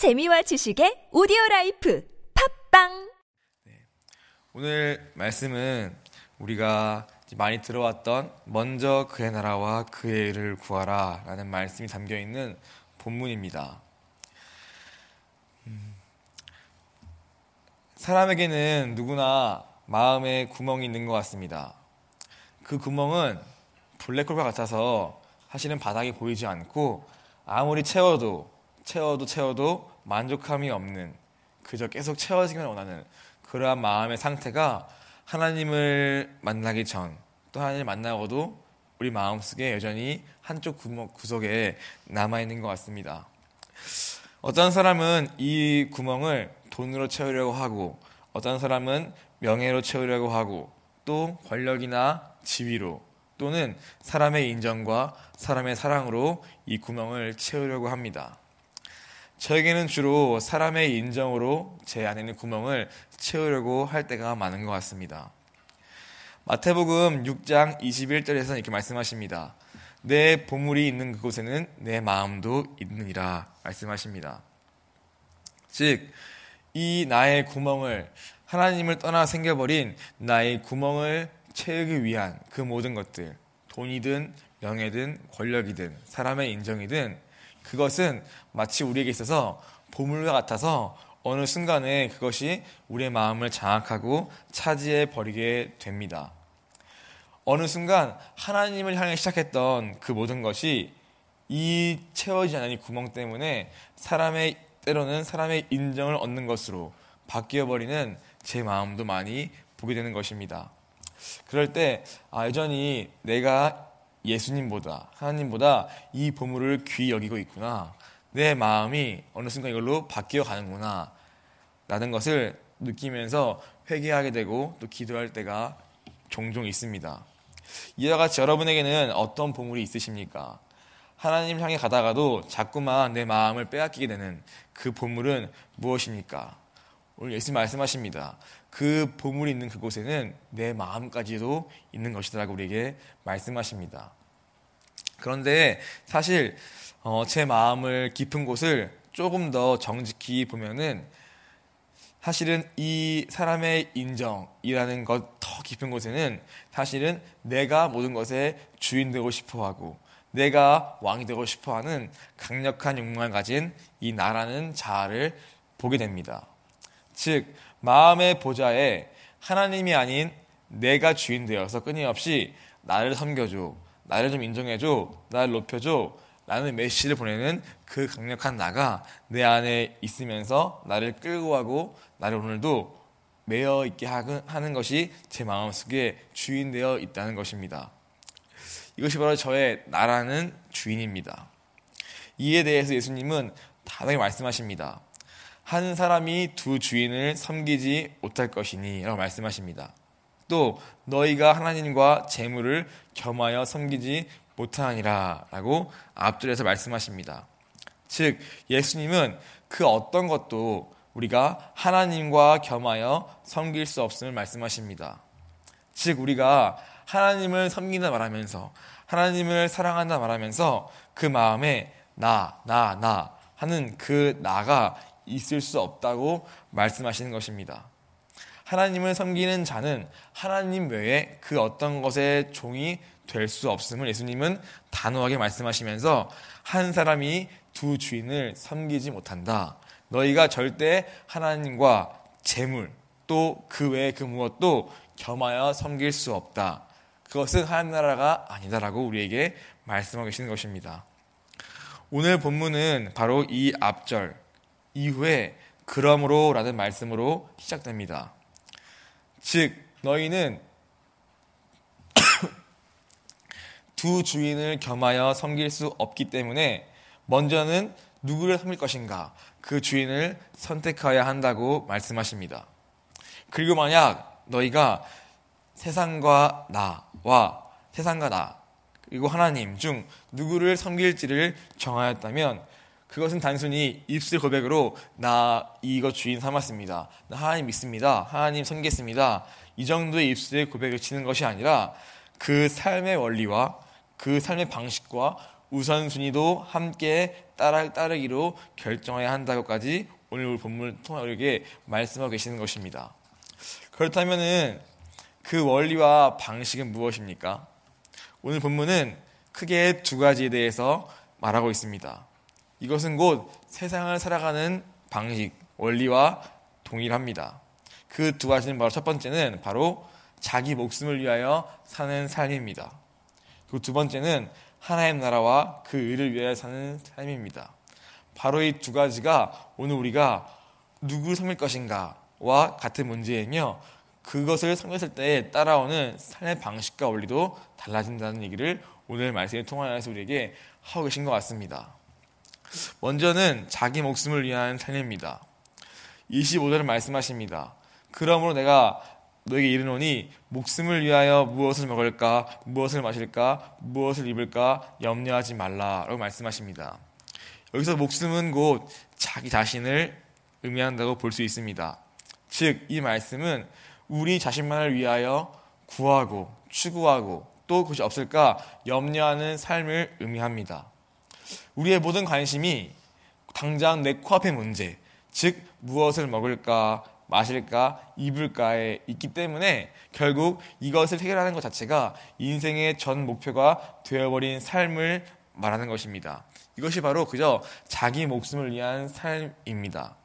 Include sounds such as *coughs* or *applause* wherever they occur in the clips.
재미와 지식의 오디오 라이프 팟빵 오늘 말씀은 우리가 많이 들어왔던 먼저 그의 나라와 그의 의를 구하라 라는 말씀이 담겨 있는 본문입니다. 음, 사람에게는 누구나 마음에 구멍이 있는 것 같습니다. 그 구멍은 블랙홀과 같아서 사실은 바닥이 보이지 않고 아무리 채워도 채워도 채워도 만족함이 없는 그저 계속 채워지기만 원하는 그러한 마음의 상태가 하나님을 만나기 전 또 하나님을 만나고도 우리 마음속에 여전히 한쪽 구석에 남아 있는 것 같습니다. 어떤 사람은 이 구멍을 돈으로 채우려고 하고 어떤 사람은 명예로 채우려고 하고 또 권력이나 지위로 또는 사람의 인정과 사람의 사랑으로 이 구멍을 채우려고 합니다. 저에게는 주로 사람의 인정으로 제 안에 있는 구멍을 채우려고 할 때가 많은 것 같습니다. 마태복음 6장 21절에서 이렇게 말씀하십니다. 내 보물이 있는 그곳에는 내 마음도 있느니라 말씀하십니다. 즉, 이 나의 구멍을 하나님을 떠나 생겨버린 나의 구멍을 채우기 위한 그 모든 것들, 돈이든 명예든 권력이든 사람의 인정이든 그것은 마치 우리에게 있어서 보물과 같아서 어느 순간에 그것이 우리의 마음을 장악하고 차지해 버리게 됩니다. 어느 순간 하나님을 향해 시작했던 그 모든 것이 이 채워지지 않은 이 구멍 때문에 사람의 때로는 사람의 인정을 얻는 것으로 바뀌어 버리는 제 마음도 많이 보게 되는 것입니다. 그럴 때 아, 여전히 내가 예수님보다 하나님보다 이 보물을 귀히 여기고 있구나. 내 마음이 어느 순간 이걸로 바뀌어 가는구나. 라는 것을 느끼면서 회개하게 되고 또 기도할 때가 종종 있습니다. 이와 같이 여러분에게는 어떤 보물이 있으십니까? 하나님 향해 가다가도 자꾸만 내 마음을 빼앗기게 되는 그 보물은 무엇입니까? 오늘 예수님 말씀하십니다. 그 보물이 있는 그곳에는 내 마음까지도 있는 것이다라고 우리에게 말씀하십니다. 그런데 사실 어, 제 마음을 깊은 곳을 조금 더 정직히 보면은 사실은 이 사람의 인정이라는 것 더 깊은 곳에는 사실은 내가 모든 것에 주인 되고 싶어 하고 내가 왕이 되고 싶어 하는 강력한 욕망을 가진 이 나라는 자아를 보게 됩니다. 즉, 마음의 보좌에 하나님이 아닌 내가 주인 되어서 끊임없이 나를 섬겨줘, 나를 좀 인정해줘, 나를 높여줘, 라는 메시지를 보내는 그 강력한 나가 내 안에 있으면서 나를 끌고 가고 나를 오늘도 매여 있게 하는 것이 제 마음속에 주인되어 있다는 것입니다. 이것이 바로 저의 나라는 주인입니다. 이에 대해서 예수님은 다르게 말씀하십니다. 한 사람이 두 주인을 섬기지 못할 것이니 라고 말씀하십니다. 또 너희가 하나님과 재물을 겸하여 섬기지 못하니라 라고 앞줄에서 말씀하십니다. 즉 예수님은 그 어떤 것도 우리가 하나님과 겸하여 섬길 수 없음을 말씀하십니다. 즉 우리가 하나님을 섬긴다 말하면서 하나님을 사랑한다 말하면서 그 마음에 나, 나, 나 하는 그 나가 있을 수 없다고 말씀하시는 것입니다. 하나님을 섬기는 자는 하나님 외에 그 어떤 것의 종이 될 수 없음을 예수님은 단호하게 말씀하시면서 한 사람이 두 주인을 섬기지 못한다. 너희가 절대 하나님과 재물 또 그 외의 그 무엇도 겸하여 섬길 수 없다. 그것은 하나님 나라가 아니다라고 우리에게 말씀하고 계시는 것입니다. 오늘 본문은 바로 이 앞절 이후에 그러므로 라는 말씀으로 시작됩니다. 즉, 너희는 *coughs* 두 주인을 겸하여 섬길 수 없기 때문에 먼저는 누구를 섬길 것인가 그 주인을 선택하여야 한다고 말씀하십니다. 그리고 만약 너희가 세상과 나와 세상과 나 그리고 하나님 중 누구를 섬길지를 정하였다면 그것은 단순히 입술 고백으로 나 이거 주인 삼았습니다. 나 하나님 믿습니다. 하나님 섬기겠습니다. 이 정도의 입술의 고백을 치는 것이 아니라 그 삶의 원리와 그 삶의 방식과 우선순위도 함께 따라, 따르기로 결정해야 한다고까지 오늘 본문을 통해 우리에게 말씀하고 계시는 것입니다. 그렇다면은 그 원리와 방식은 무엇입니까? 오늘 본문은 크게 두 가지에 대해서 말하고 있습니다. 이것은 곧 세상을 살아가는 방식, 원리와 동일합니다. 그 두 가지는 바로 첫 번째는 바로 자기 목숨을 위하여 사는 삶입니다. 그리고 두 번째는 하나님 나라와 그 의를 위하여 사는 삶입니다. 바로 이 두 가지가 오늘 우리가 누구를 섬길 것인가와 같은 문제이며 그것을 섬겼을 때 따라오는 삶의 방식과 원리도 달라진다는 얘기를 오늘 말씀을 통하여서 우리에게 하고 계신 것 같습니다. 먼저는 자기 목숨을 위한 삶입니다. 25절은 말씀하십니다. 그러므로 내가 너에게 이르노니 목숨을 위하여 무엇을 먹을까, 무엇을 마실까, 무엇을 입을까 염려하지 말라라고 말씀하십니다. 여기서 목숨은 곧 자기 자신을 의미한다고 볼 수 있습니다. 즉, 이 말씀은 우리 자신만을 위하여 구하고 추구하고 또 그것이 없을까 염려하는 삶을 의미합니다. 우리의 모든 관심이 당장 내 코앞의 문제, 즉 무엇을 먹을까, 마실까, 입을까에 있기 때문에 결국 이것을 해결하는 것 자체가 인생의 전 목표가 되어버린 삶을 말하는 것입니다. 이것이 바로 그저 자기 목숨을 위한 삶입니다.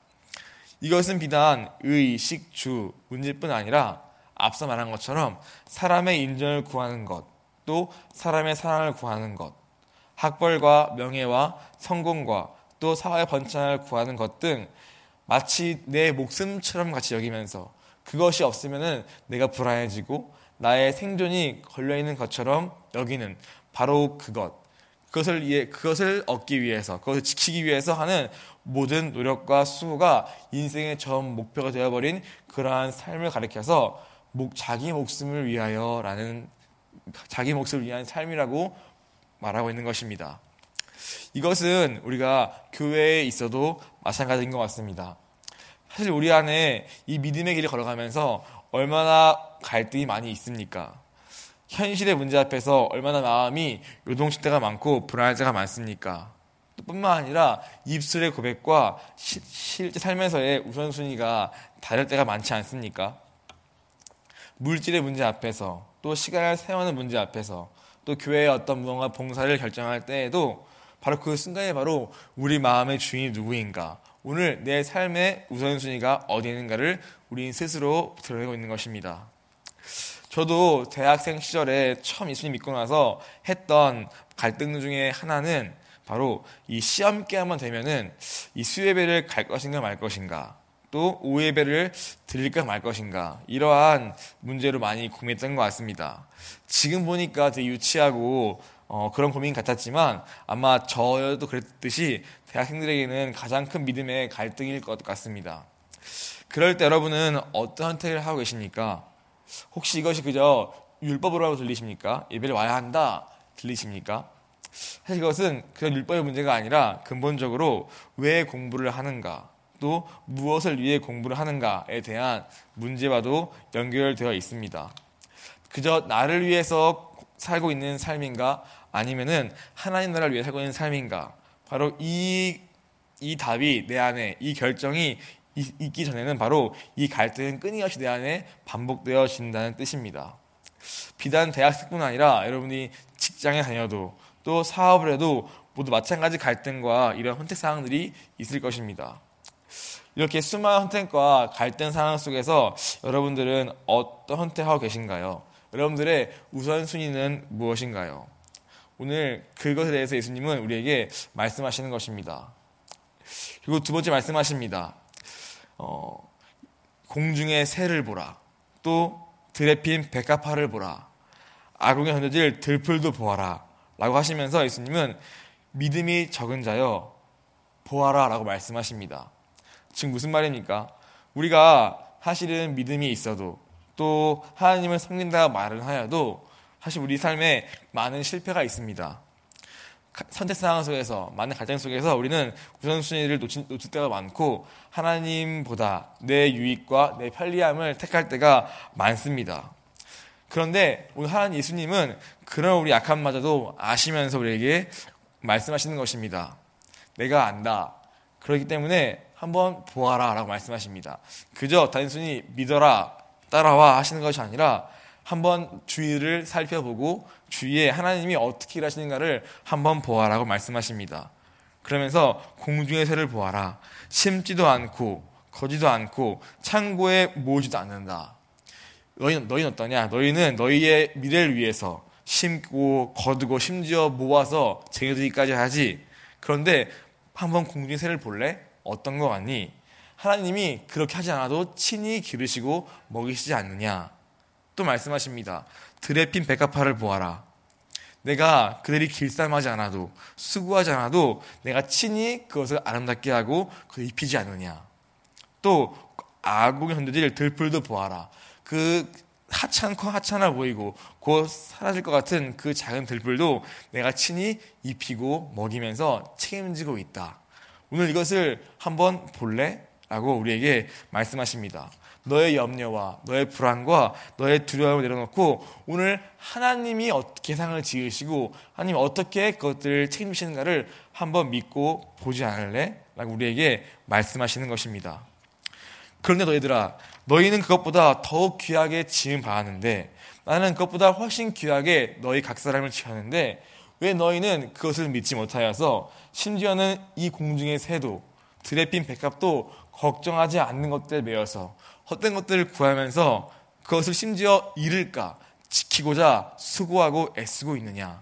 이것은 비단 의, 식, 주 문제뿐 아니라 앞서 말한 것처럼 사람의 인정을 구하는 것, 또 사람의 사랑을 구하는 것, 학벌과 명예와 성공과 또 사회의 번창을 구하는 것 등 마치 내 목숨처럼 같이 여기면서 그것이 없으면은 내가 불안해지고 나의 생존이 걸려 있는 것처럼 여기는 바로 그것. 그것을 이해, 그것을 얻기 위해서, 그것을 지키기 위해서 하는 모든 노력과 수고가 인생의 전 목표가 되어버린 그러한 삶을 가리켜서 목, 자기 목숨을 위하여 라는 자기 목숨을 위한 삶이라고 말하고 있는 것입니다. 이것은 우리가 교회에 있어도 마찬가지인 것 같습니다. 사실 우리 안에 이 믿음의 길을 걸어가면서 얼마나 갈등이 많이 있습니까? 현실의 문제 앞에서 얼마나 마음이 요동칠 때가 많고 불안할 때가 많습니까? 뿐만 아니라 입술의 고백과 시, 실제 삶에서의 우선순위가 다를 때가 많지 않습니까? 물질의 문제 앞에서 또 시간을 세우는 문제 앞에서 또 교회의 어떤 무언가 봉사를 결정할 때에도 바로 그 순간에 바로 우리 마음의 주인이 누구인가 오늘 내 삶의 우선순위가 어디 있는가를 우리 스스로 드러내고 있는 것입니다. 저도 대학생 시절에 처음 예수님 믿고 나서 했던 갈등 중에 하나는 바로 이 시험 기간만 되면은 이 수예배를 갈 것인가 말 것인가 또 오예배를 드릴까 말 것인가 이러한 문제로 많이 고민했던 것 같습니다. 지금 보니까 되게 유치하고 어, 그런 고민 같았지만 아마 저도 그랬듯이 대학생들에게는 가장 큰 믿음의 갈등일 것 같습니다. 그럴 때 여러분은 어떤 선택을 하고 계십니까? 혹시 이것이 그저 율법으로 들리십니까? 예배를 와야 한다 들리십니까? 사실 이것은 그런 율법의 문제가 아니라 근본적으로 왜 공부를 하는가 또 무엇을 위해 공부를 하는가에 대한 문제와도 연결되어 있습니다. 그저 나를 위해서 살고 있는 삶인가 아니면은 하나님 나라를 위해 살고 있는 삶인가 바로 이, 이 답이 내 안에 이 결정이 있기 전에는 바로 이 갈등은 끊임없이 내 안에 반복되어진다는 뜻입니다. 비단 대학생뿐 아니라 여러분이 직장에 다녀도 또 사업을 해도 모두 마찬가지 갈등과 이런 선택 사항들이 있을 것입니다. 이렇게 수많은 선택과 갈등 상황 속에서 여러분들은 어떤 선택하고 계신가요? 여러분들의 우선순위는 무엇인가요? 오늘 그것에 대해서 예수님은 우리에게 말씀하시는 것입니다. 그리고 두 번째 말씀하십니다. 어, 공중의 새를 보라. 또 들에 핀 백합화를 보라. 아궁에 던져질 들풀도 보아라. 라고 하시면서 예수님은 믿음이 적은 자여 보아라 라고 말씀하십니다. 지금 무슨 말입니까? 우리가 사실은 믿음이 있어도 또 하나님을 섬긴다 말을 하여도 사실 우리 삶에 많은 실패가 있습니다. 선택 상황 속에서 많은 갈등 속에서 우리는 우선순위를 놓칠, 놓칠 때가 많고 하나님보다 내 유익과 내 편리함을 택할 때가 많습니다. 그런데 오늘 하나님 예수님은 그런 우리 약함마저도 아시면서 우리에게 말씀하시는 것입니다. 내가 안다. 그렇기 때문에 한번 보아라 라고 말씀하십니다. 그저 단순히 믿어라, 따라와 하시는 것이 아니라 한번 주위를 살펴보고 주위에 하나님이 어떻게 일하시는가를 한번 보아라고 말씀하십니다. 그러면서 공중의 새를 보아라. 심지도 않고 거지도 않고 창고에 모으지도 않는다. 너희는, 너희는 어떠냐? 너희는 너희의 미래를 위해서 심고 거두고 심지어 모아서 쟁여두기까지 하지. 그런데 한번 공중의 새를 볼래? 어떤 거 같니? 하나님이 그렇게 하지 않아도 친히 기르시고 먹이시지 않느냐? 또 말씀하십니다. 들에 핀 백합화를 보아라. 내가 그들이 길쌈하지 않아도 수고하지 않아도 내가 친히 그것을 아름답게 하고 그 입히지 않느냐. 또 아궁이 흔들릴 들풀도 보아라. 그 하찮고 하찮아 보이고 곧 사라질 것 같은 그 작은 들풀도 내가 친히 입히고 먹이면서 책임지고 있다. 오늘 이것을 한번 볼래? 라고 우리에게 말씀하십니다. 너의 염려와 너의 불안과 너의 두려움을 내려놓고 오늘 하나님이 어떻게 상을 지으시고 하나님 어떻게 그것들을 책임지시는가를 한번 믿고 보지 않을래? 라고 우리에게 말씀하시는 것입니다. 그런데 너희들아 너희는 그것보다 더욱 귀하게 지은 바하는데 나는 그것보다 훨씬 귀하게 너희 각 사람을 취하는데 왜 너희는 그것을 믿지 못하여서 심지어는 이 공중의 새도 들에 핀 백합도 걱정하지 않는 것들에 매여서 헛된 것들을 구하면서 그것을 심지어 잃을까 지키고자 수고하고 애쓰고 있느냐.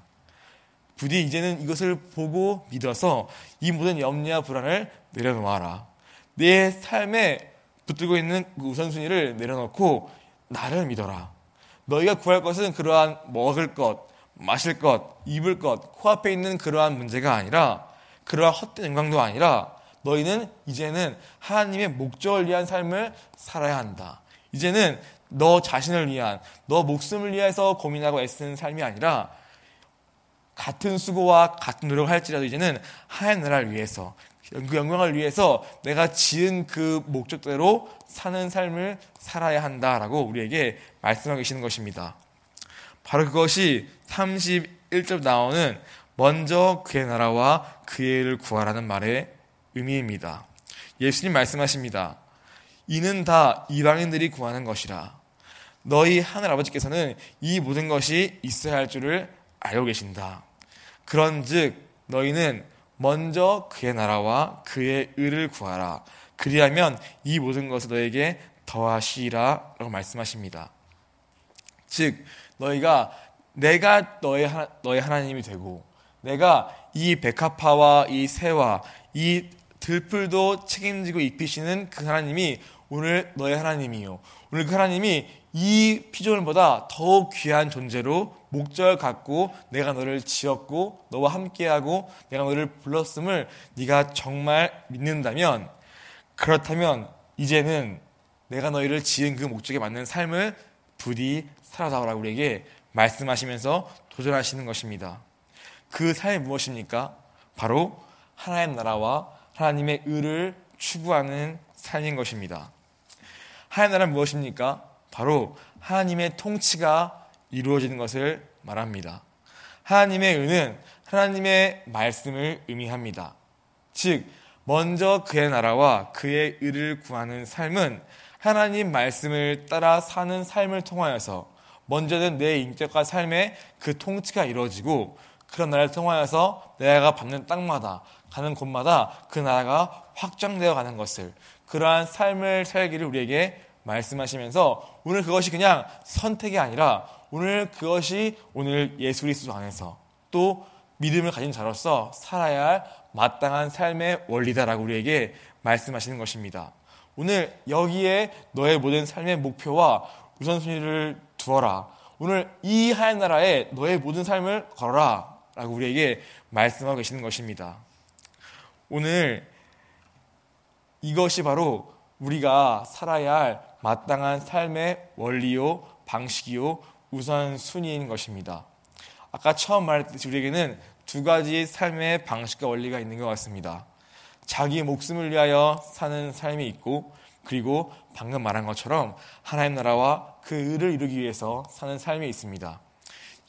부디 이제는 이것을 보고 믿어서 이 모든 염려와 불안을 내려놓아라. 내 삶에 붙들고 있는 그 우선순위를 내려놓고 나를 믿어라. 너희가 구할 것은 그러한 먹을 것, 마실 것, 입을 것, 코앞에 있는 그러한 문제가 아니라 그러한 헛된 영광도 아니라 너희는 이제는 하나님의 목적을 위한 삶을 살아야 한다. 이제는 너 자신을 위한, 너 목숨을 위해서 고민하고 애쓰는 삶이 아니라 같은 수고와 같은 노력을 할지라도 이제는 하나님 나라를 위해서 그 영광을 위해서 내가 지은 그 목적대로 사는 삶을 살아야 한다라고 우리에게 말씀하고 계시는 것입니다. 바로 그것이 31절 나오는 먼저 그의 나라와 그의 일을 구하라는 말의 의미입니다. 예수님 말씀하십니다. 이는 다 이방인들이 구하는 것이라. 너희 하늘 아버지께서는 이 모든 것이 있어야 할 줄을 알고 계신다. 그런즉 너희는 먼저 그의 나라와 그의 의를 구하라. 그리하면 이 모든 것을 너에게 더하시리라 라고 말씀하십니다. 즉 너희가 내가 너의 하나, 너의 하나님이 되고 내가 이 백합화와 이 새와 이 들풀도 책임지고 입히시는 그 하나님이 오늘 너의 하나님이요. 오늘 그 하나님이 이 피조물보다 더욱 귀한 존재로 목적을 갖고 내가 너를 지었고 너와 함께하고 내가 너를 불렀음을 네가 정말 믿는다면 그렇다면 이제는 내가 너희를 지은 그 목적에 맞는 삶을 부디 살아다오라고 우리에게 말씀하시면서 도전하시는 것입니다. 그 삶이 무엇입니까? 바로 하나님 나라와 하나님의 의를 추구하는 삶인 것입니다. 하나님 나라는 무엇입니까? 바로 하나님의 통치가 이루어지는 것을 말합니다. 하나님의 의는 하나님의 말씀을 의미합니다. 즉, 먼저 그의 나라와 그의 의를 구하는 삶은 하나님 말씀을 따라 사는 삶을 통하여서 먼저는 내 인격과 삶의 그 통치가 이루어지고 그런 나라를 통하여서 내가 받는 땅마다 가는 곳마다 그 나라가 확장되어 가는 것을 그러한 삶을 살기를 우리에게 말씀하시면서 오늘 그것이 그냥 선택이 아니라 오늘 그것이 오늘 예수 그리스도 안에서 또 믿음을 가진 자로서 살아야 할 마땅한 삶의 원리다라고 우리에게 말씀하시는 것입니다. 오늘 여기에 너의 모든 삶의 목표와 우선순위를 두어라. 오늘 이 하얀 나라에 너의 모든 삶을 걸어라. 라고 우리에게 말씀하고 계시는 것입니다. 오늘 이것이 바로 우리가 살아야 할 마땅한 삶의 원리요, 방식이요, 우선순위인 것입니다. 아까 처음 말했듯이 우리에게는 두 가지 삶의 방식과 원리가 있는 것 같습니다. 자기 목숨을 위하여 사는 삶이 있고, 그리고 방금 말한 것처럼 하나님 나라와 그 의를 이루기 위해서 사는 삶이 있습니다.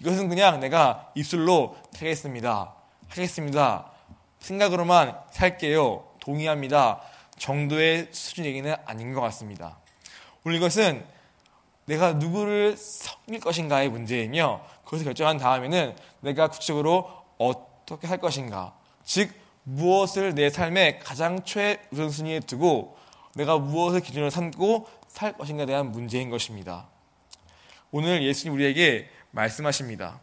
이것은 그냥 내가 입술로 하겠습니다. 하겠습니다. 생각으로만 살게요. 동의합니다. 정도의 수준 얘기는 아닌 것 같습니다. 오늘 이것은 내가 누구를 섬길 것인가의 문제이며 그것을 결정한 다음에는 내가 구체적으로 어떻게 할 것인가. 즉, 무엇을 내 삶의 가장 최우선순위에 두고 내가 무엇을 기준으로 삼고 살 것인가에 대한 문제인 것입니다. 오늘 예수님 우리에게 말씀하십니다.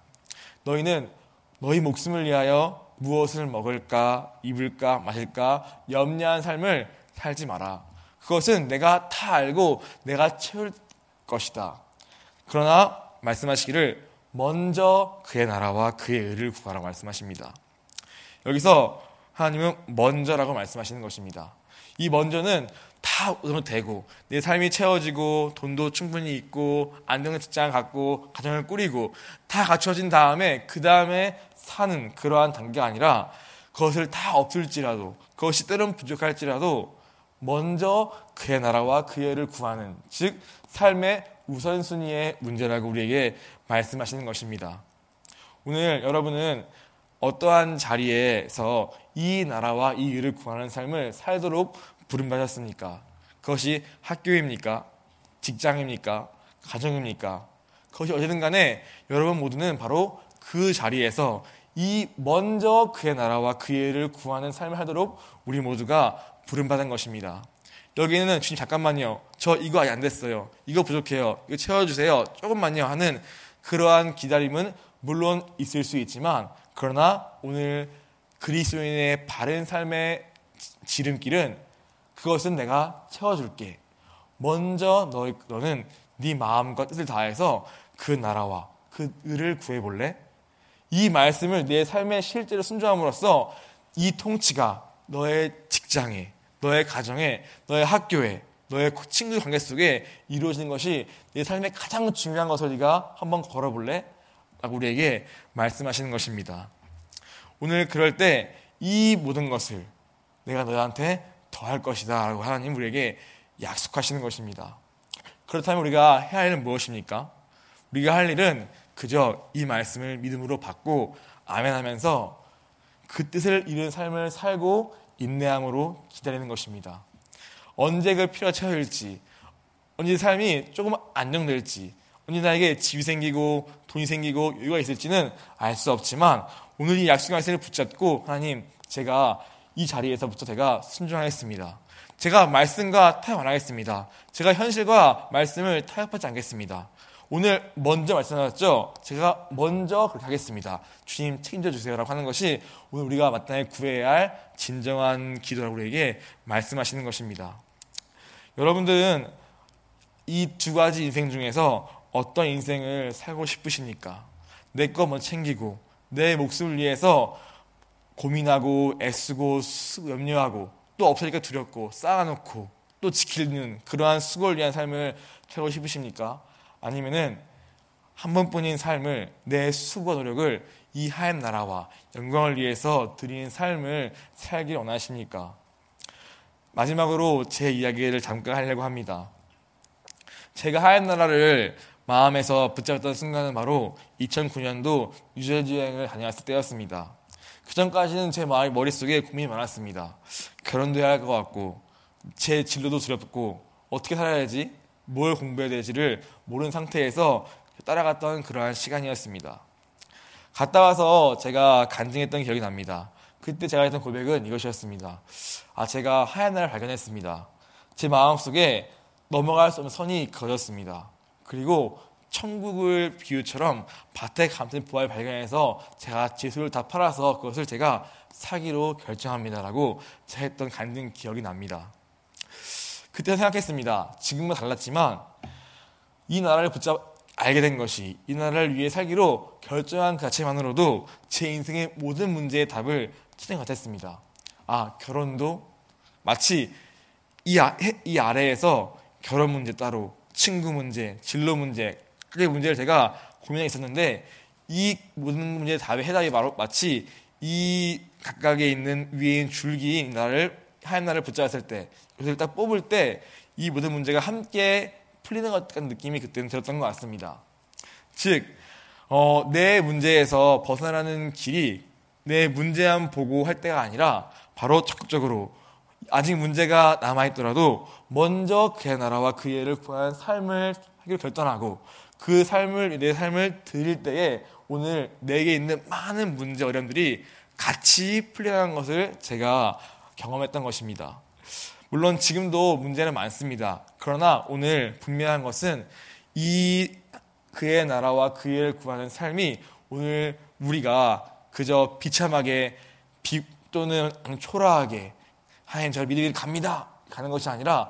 너희는 너희 목숨을 위하여 무엇을 먹을까, 입을까, 마실까, 염려한 삶을 살지 마라. 그것은 내가 다 알고 내가 채울 것이다. 그러나 말씀하시기를 먼저 그의 나라와 그의 의를 구하라고 말씀하십니다. 여기서 하나님은 먼저라고 말씀하시는 것입니다. 이 먼저는 다 되고 내 삶이 채워지고 돈도 충분히 있고 안정된 직장을 갖고 가정을 꾸리고 다 갖춰진 다음에 그 다음에 사는 그러한 단계가 아니라 그것을 다 없을지라도 그것이 때론 부족할지라도 먼저 그의 나라와 그의 를 구하는 즉 삶의 우선순위의 문제라고 우리에게 말씀하시는 것입니다. 오늘 여러분은 어떠한 자리에서 이 나라와 이 일을 구하는 삶을 살도록 부름받았습니까? 그것이 학교입니까? 직장입니까? 가정입니까? 그것이 어디든 간에 여러분 모두는 바로 그 자리에서 이 먼저 그의 나라와 그의 일을 구하는 삶을 하도록 우리 모두가 부름받은 것입니다. 여기는 주님 잠깐만요. 저 이거 아직 안 됐어요. 이거 부족해요. 이거 채워주세요. 조금만요. 하는 그러한 기다림은 물론 있을 수 있지만 그러나 오늘 그리스도인의 바른 삶의 지름길은 그것은 내가 채워줄게. 먼저 너, 너는 네 마음과 뜻을 다해서 그 나라와 그 의를 구해볼래? 이 말씀을 내 삶에 실제로 순종함으로써 이 통치가 너의 직장에, 너의 가정에, 너의 학교에, 너의 친구 관계 속에 이루어지는 것이 내 삶의 가장 중요한 것을 네가 한번 걸어볼래? 라고 우리에게 말씀하시는 것입니다. 오늘 그럴 때 이 모든 것을 내가 너한테 더할 것이다 라고 하나님 우리에게 약속하시는 것입니다. 그렇다면 우리가 해야 할 일은 무엇입니까? 우리가 할 일은 그저 이 말씀을 믿음으로 받고 아멘 하면서 그 뜻을 이룬 삶을 살고 인내함으로 기다리는 것입니다. 언제 그 필요가 채워질지, 언제 삶이 조금 안정될지, 언제 나에게 집이 생기고 돈이 생기고 여유가 있을지는 알 수 없지만 오늘 이 약속의 말씀을 붙잡고 하나님 제가 이 자리에서부터 제가 순종하겠습니다. 제가 말씀과 타협 안 하겠습니다. 제가 현실과 말씀을 타협하지 않겠습니다. 오늘 먼저 말씀하셨죠? 제가 먼저 그렇게 하겠습니다. 주님 책임져 주세요라고 하는 것이 오늘 우리가 마땅히 구해야 할 진정한 기도라고 우리에게 말씀하시는 것입니다. 여러분들은 이 두 가지 인생 중에서 어떤 인생을 살고 싶으십니까? 내거 먼저 챙기고 내 목숨을 위해서 고민하고 애쓰고 염려하고 또 없어지니까 두렵고 쌓아놓고 또 지키는 그러한 수고를 위한 삶을 살고 싶으십니까? 아니면은 한 번뿐인 삶을 내 수고 노력을 이 하얀 나라와 영광을 위해서 드리는 삶을 살길 원하십니까? 마지막으로 제 이야기를 잠깐 하려고 합니다. 제가 하얀 나라를 마음에서 붙잡았던 순간은 바로 2009년도 뉴저지 여행을 다녀왔을 때였습니다. 그 전까지는 제 마음 머릿속에 고민이 많았습니다. 결혼도 해야 할 것 같고, 제 진로도 두렵고, 어떻게 살아야지? 뭘 공부해야 될지를 모르는 상태에서 따라갔던 그러한 시간이었습니다. 갔다 와서 제가 간증했던 기억이 납니다. 그때 제가 했던 고백은 이것이었습니다. 아, 제가 하얀 날을 발견했습니다. 제 마음속에 넘어갈 수 없는 선이 그어졌습니다. 그리고 천국을 비유처럼 밭에 감춘 부활 발견해서 제가 지수를 다 팔아서 그것을 제가 사기로 결정합니다라고 제가 했던 간증 기억이 납니다. 그때 생각했습니다. 지금은 달랐지만 이 나라를 붙잡 알게 된 것이 이 나라를 위해 살기로 결정한 그 자체만으로도 제 인생의 모든 문제의 답을 찾은 것 같았습니다. 아 결혼도 마치 이, 아, 이 아래에서 결혼 문제 따로 친구 문제, 진로 문제 그게 문제를 제가 고민하고 있었는데 이 모든 문제의 답의 해답이 바로 마치 이 각각에 있는 위에 있는 줄기인 나를 하얀 나를 붙잡았을 때 그래서 딱 뽑을 때 이 모든 문제가 함께 풀리는 것 같은 느낌이 그때는 들었던 것 같습니다. 즉, 어, 내 문제에서 벗어나는 길이 내 문제만 보고 할 때가 아니라 바로 적극적으로 아직 문제가 남아있더라도 먼저 그의 나라와 그의 를 구하는 삶을 하기로 결단하고 그 삶을 내 삶을 드릴 때에 오늘 내게 있는 많은 문제 어려움들이 같이 풀려나는 것을 제가 경험했던 것입니다. 물론 지금도 문제는 많습니다. 그러나 오늘 분명한 것은 이 그의 나라와 그의 를 구하는 삶이 오늘 우리가 그저 비참하게 비 또는 초라하게 하나님 저를 믿으길 갑니다 가는 것이 아니라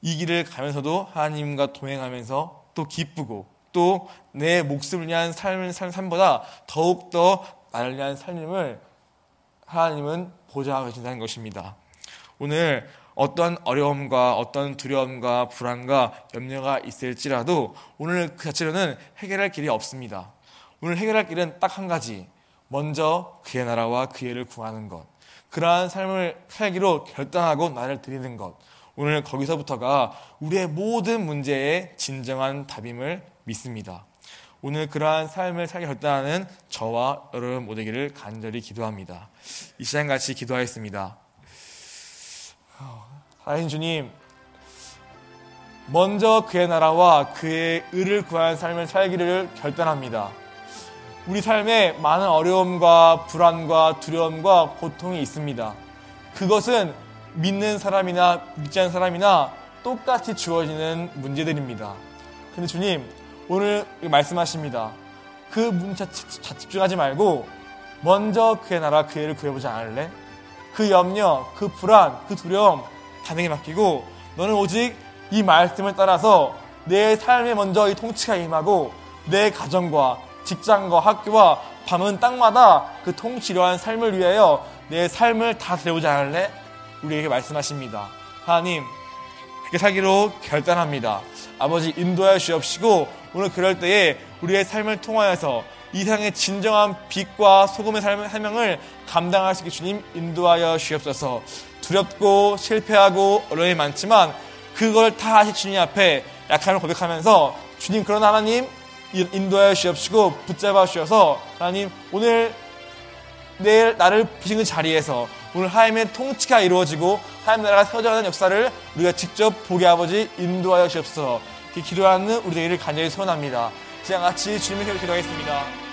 이 길을 가면서도 하나님과 동행하면서 또 기쁘고 또 내 목숨을 위한 삶을 산 삶보다 더욱더 나를 위한 삶을 하나님은 보좌하고 계신다는 것입니다. 오늘 어떤 어려움과 어떤 두려움과 불안과 염려가 있을지라도 오늘 그 자체로는 해결할 길이 없습니다. 오늘 해결할 길은 딱 한 가지. 먼저 그의 나라와 그의 를 구하는 것. 그러한 삶을 살기로 결단하고 나를 드리는 것. 오늘 거기서부터가 우리의 모든 문제의 진정한 답임을 믿습니다. 오늘 그러한 삶을 살기 결단하는 저와 여러분 모두기를 간절히 기도합니다. 이 시간 같이 기도하겠습니다. 하나님 주님, 먼저 그의 나라와 그의 의를 구하는 삶을 살기를 결단합니다. 우리 삶에 많은 어려움과 불안과 두려움과 고통이 있습니다. 그것은 믿는 사람이나 믿지 않는 사람이나 똑같이 주어지는 문제들입니다. 근데 주님, 오늘 말씀하십니다. 그 문제 집중하지 말고 먼저 그의 나라 그 애를 구해보지 않을래? 그 염려, 그 불안, 그 두려움 다 내게 맡기고 너는 오직 이 말씀을 따라서 내 삶에 먼저 이 통치가 임하고 내 가정과 직장과 학교와 밤은 땅마다 그 통치려한 삶을 위하여 내 삶을 다 데려오지 않을래? 우리에게 말씀하십니다. 하나님, 그렇게 살기로 결단합니다. 아버지 인도하여 주옵시고 오늘 그럴 때에 우리의 삶을 통하여서 이 세상의 진정한 빛과 소금의 사명을 감당할 수 있게 주님 인도하여 주옵소서. 두렵고 실패하고 어려움이 많지만 그걸 다 하시 주님 앞에 약함을 고백하면서 주님 그런 하나님 인도하여 주옵시고 붙잡아 주셔서 하나님 오늘 내일 나를 비신 그 자리에서 오늘 하나님의 통치가 이루어지고 하나님 나라가 세워져가는 역사를 우리가 직접 보게 아버지 인도하여 주옵소서 기도하는 우리들을 간절히 소원합니다. 시간 같이 주님의 기도하겠습니다.